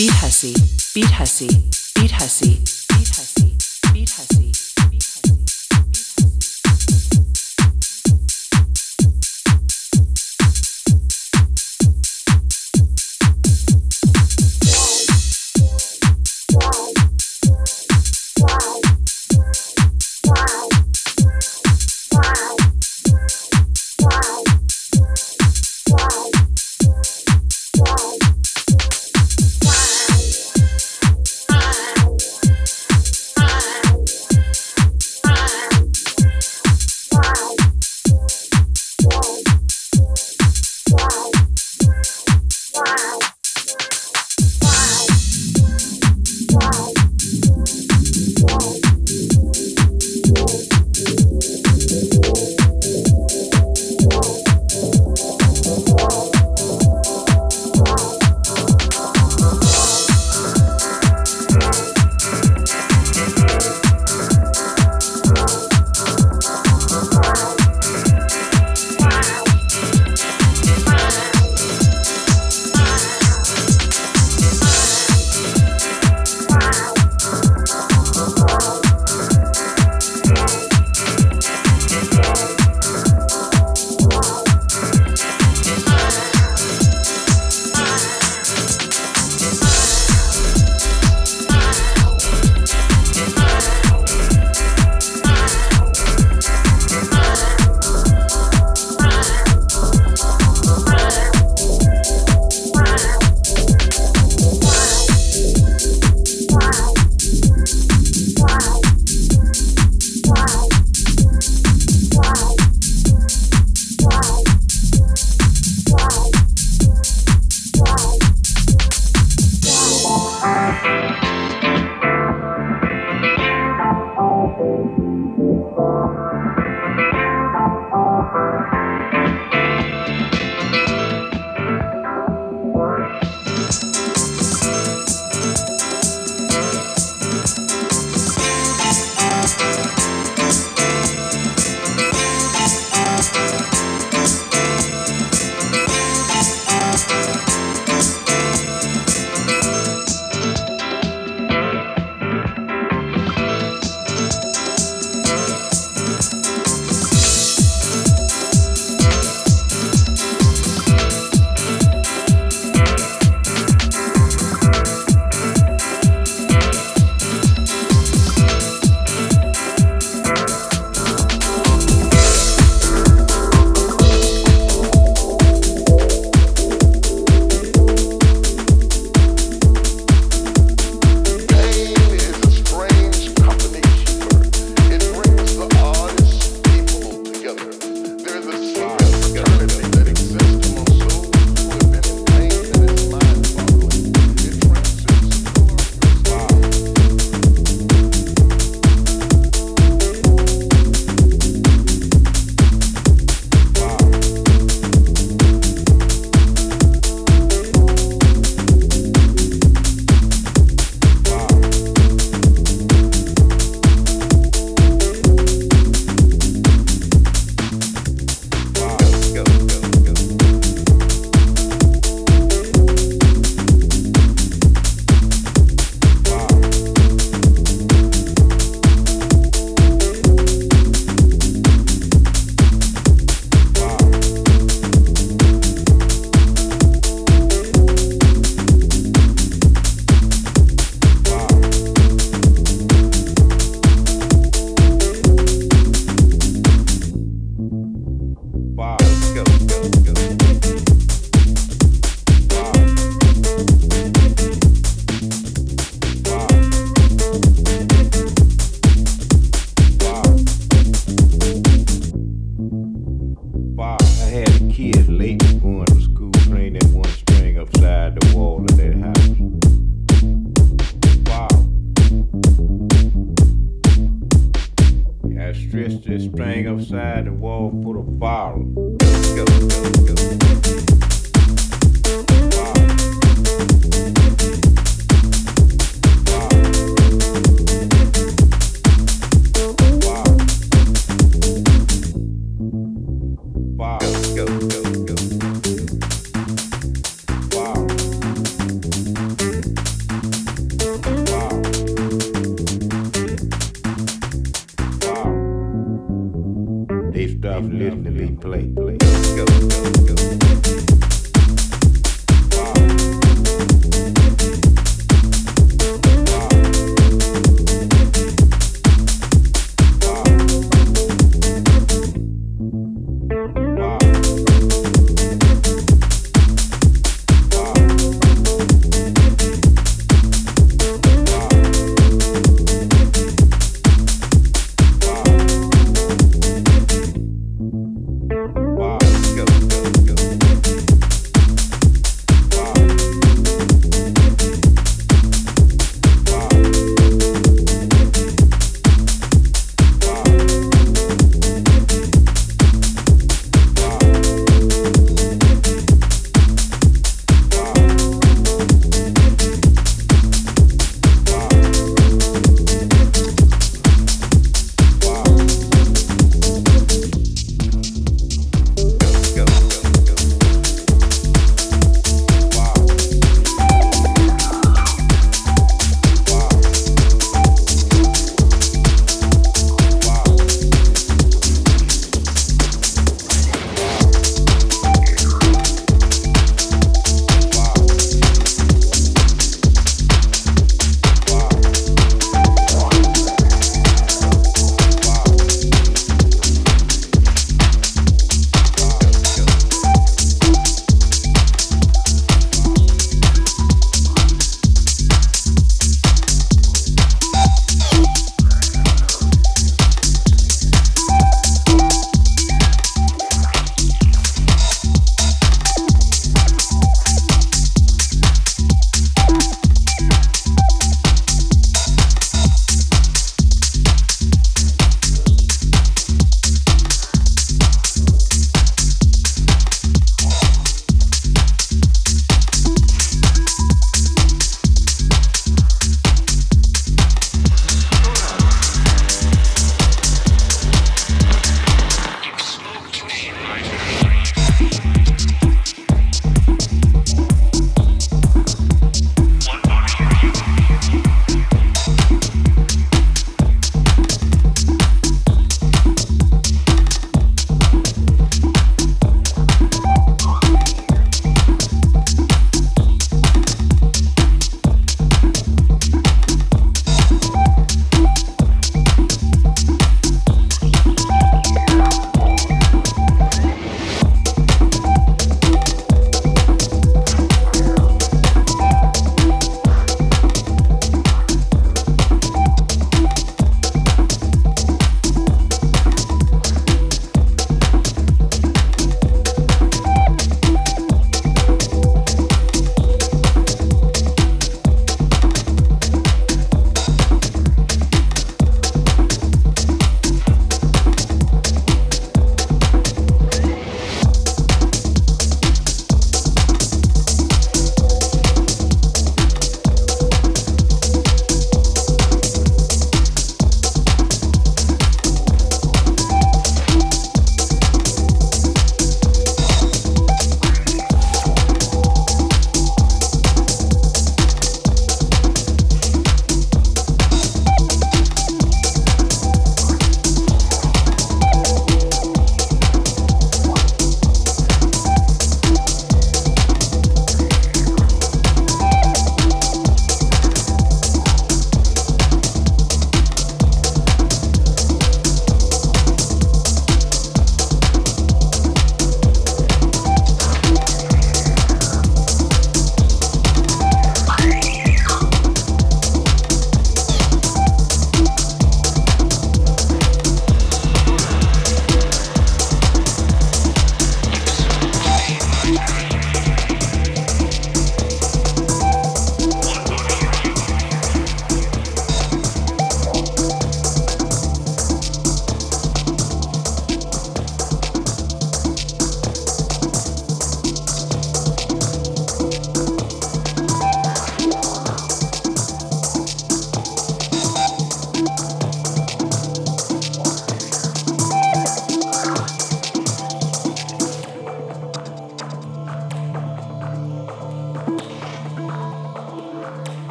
Beat Hussy, Beat Hussy, Beat Hussy,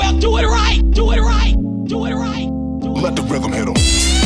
well, do it right, do it right, do it right. Do it right. Let the rhythm hit 'em.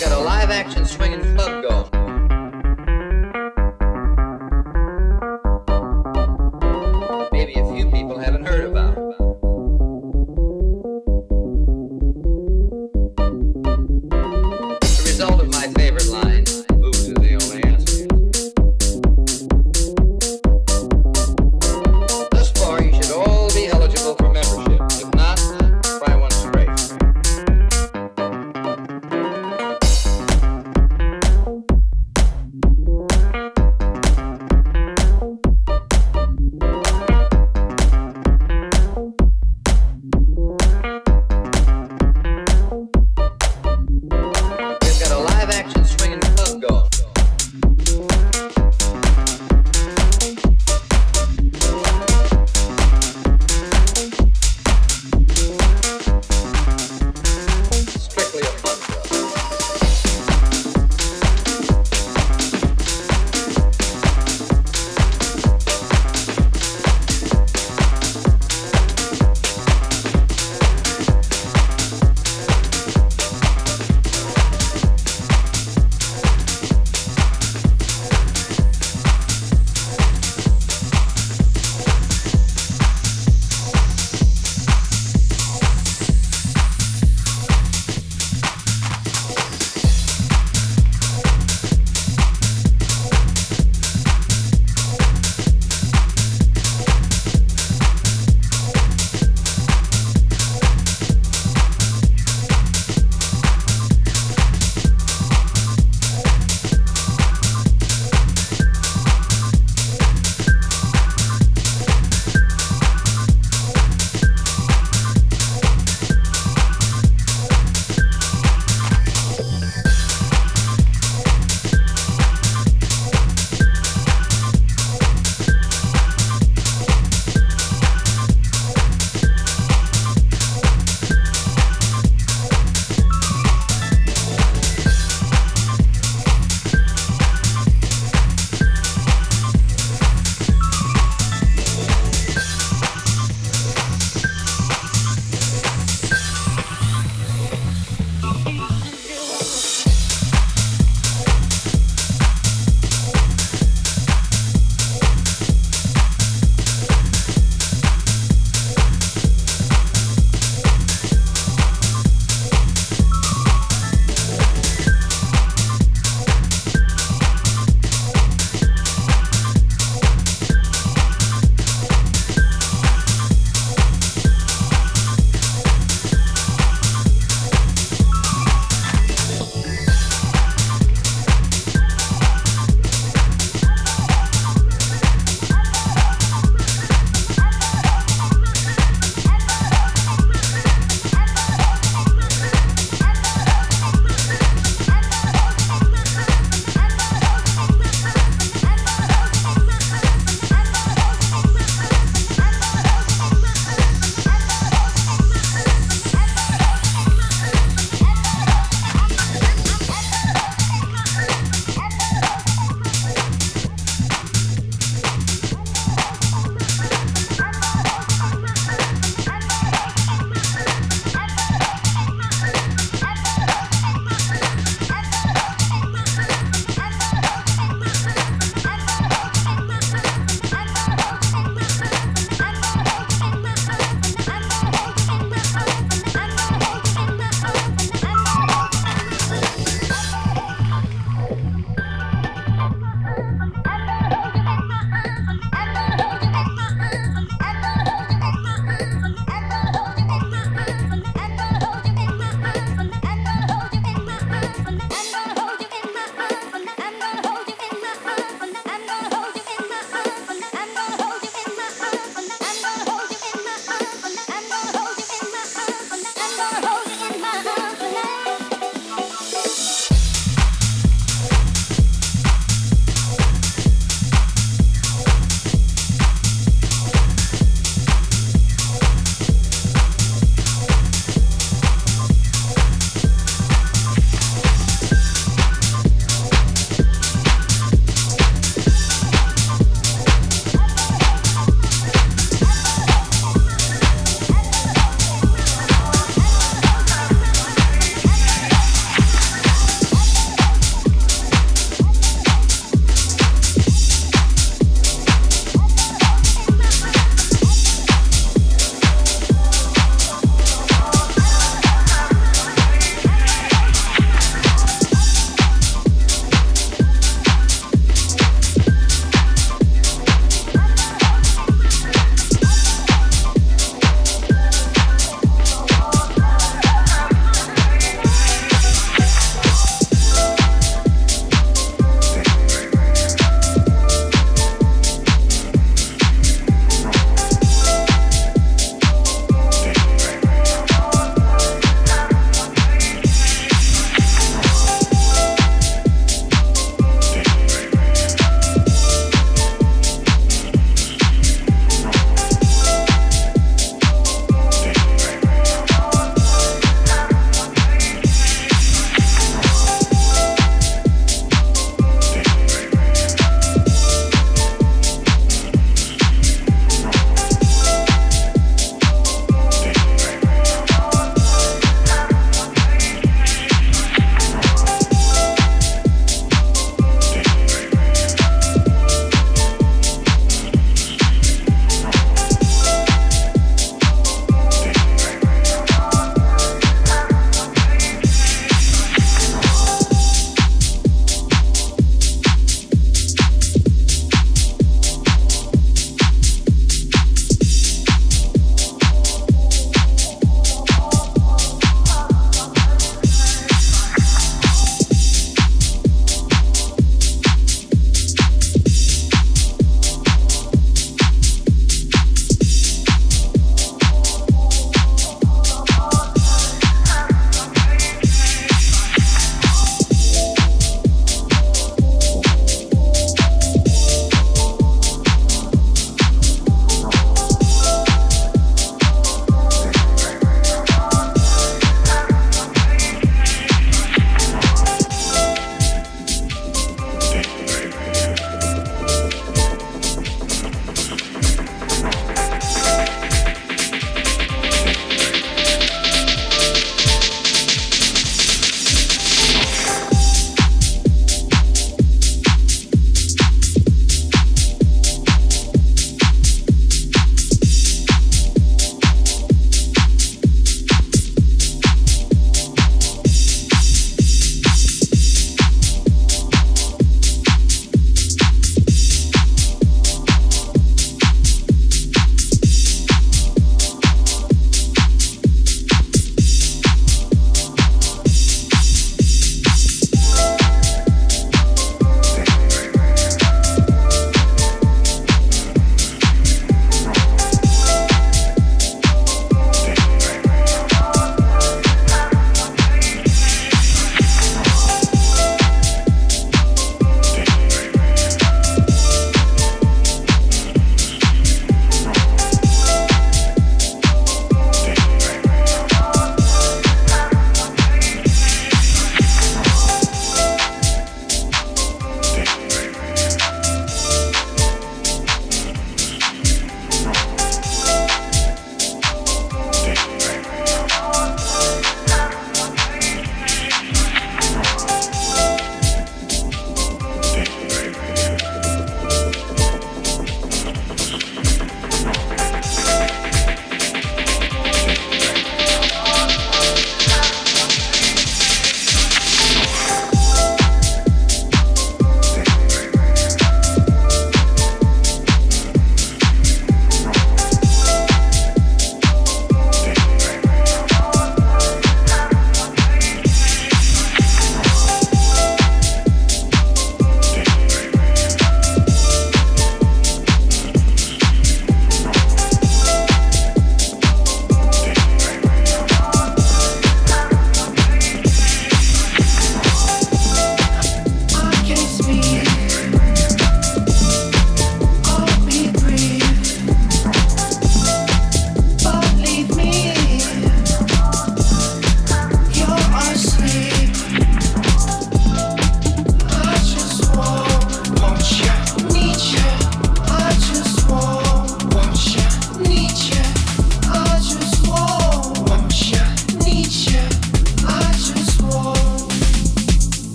got a live action swinging club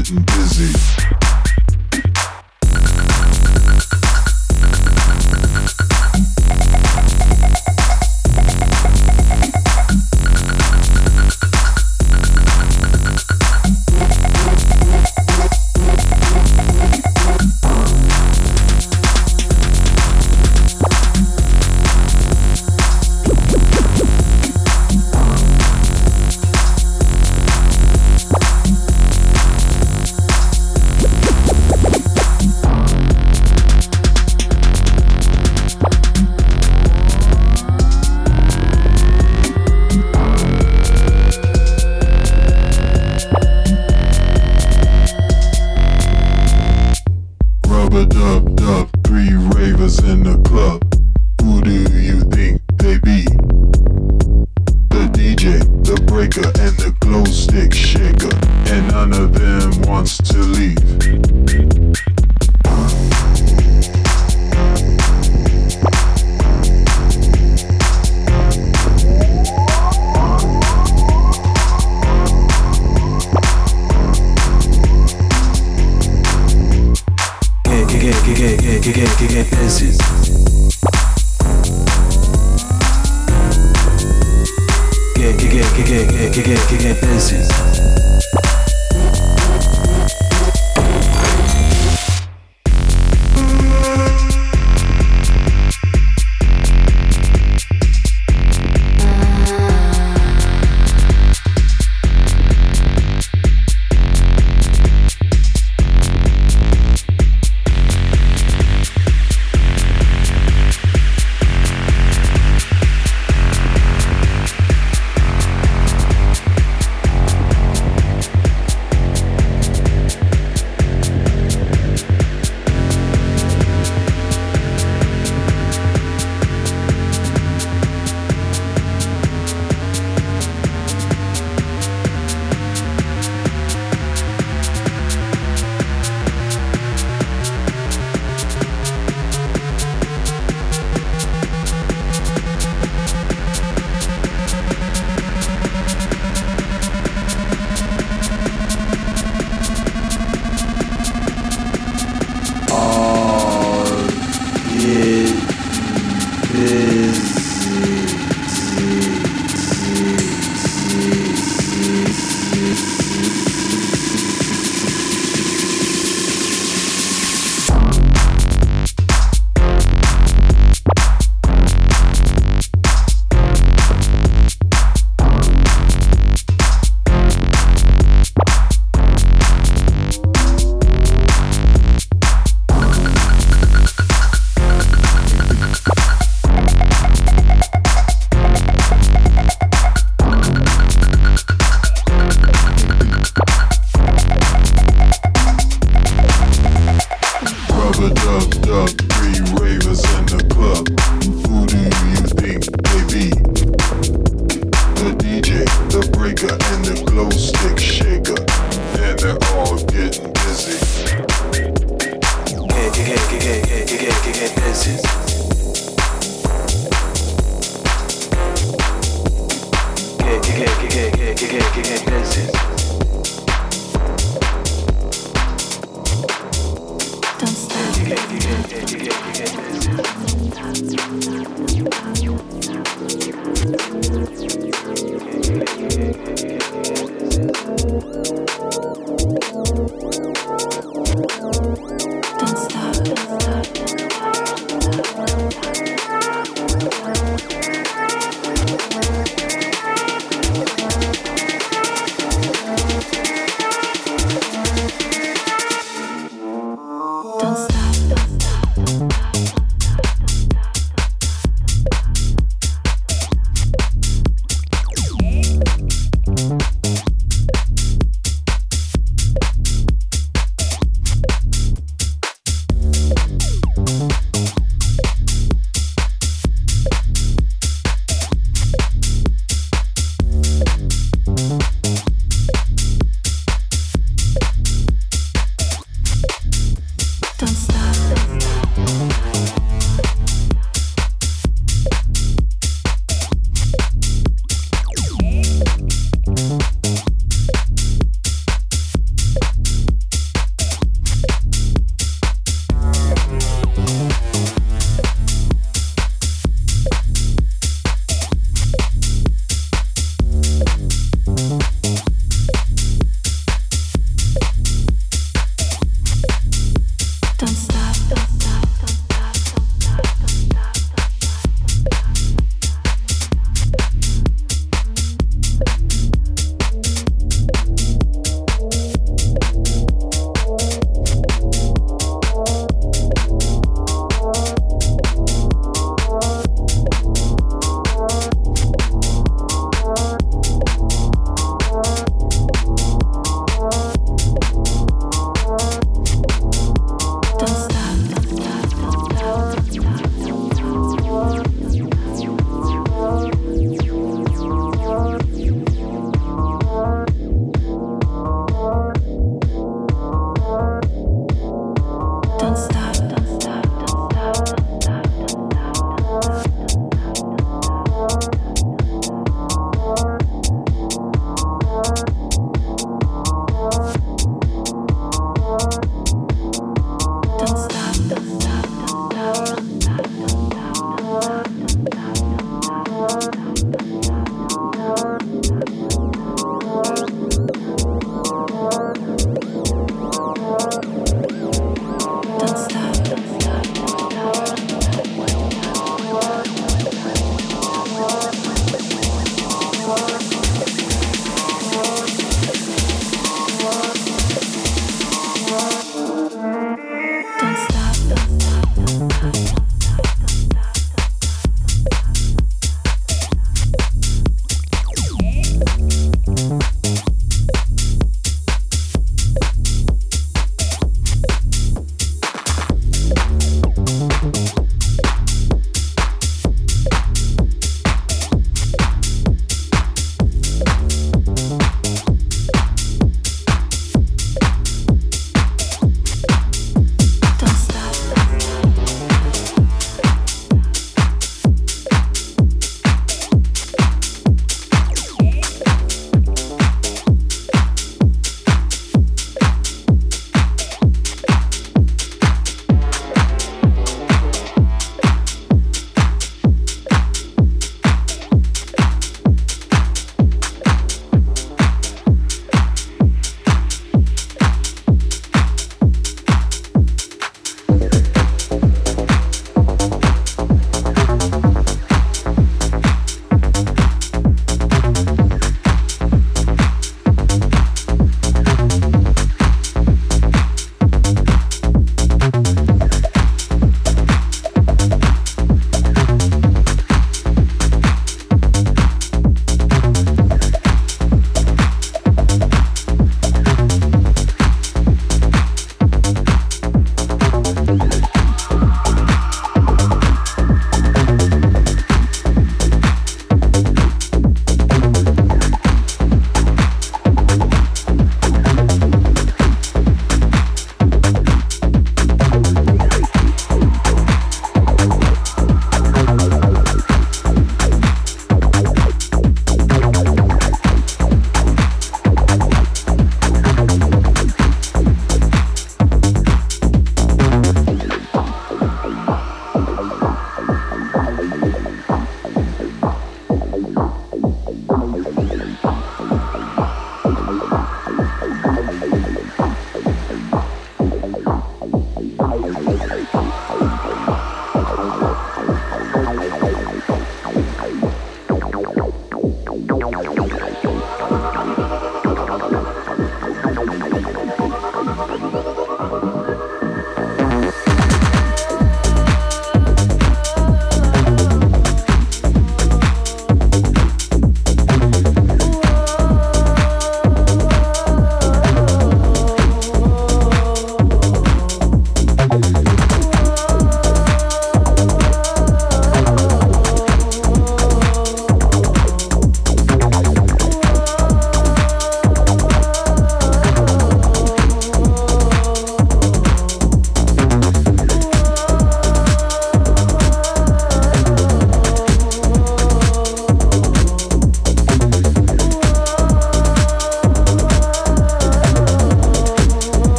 getting busy. Rubber duck, duck, three ravers in the club. Who do you think they be? The DJ, the breaker, and the glow stick shaker. And they're all getting busy. Get get get get get get get get busy. Get get get get get get get get get busy.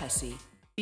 Beat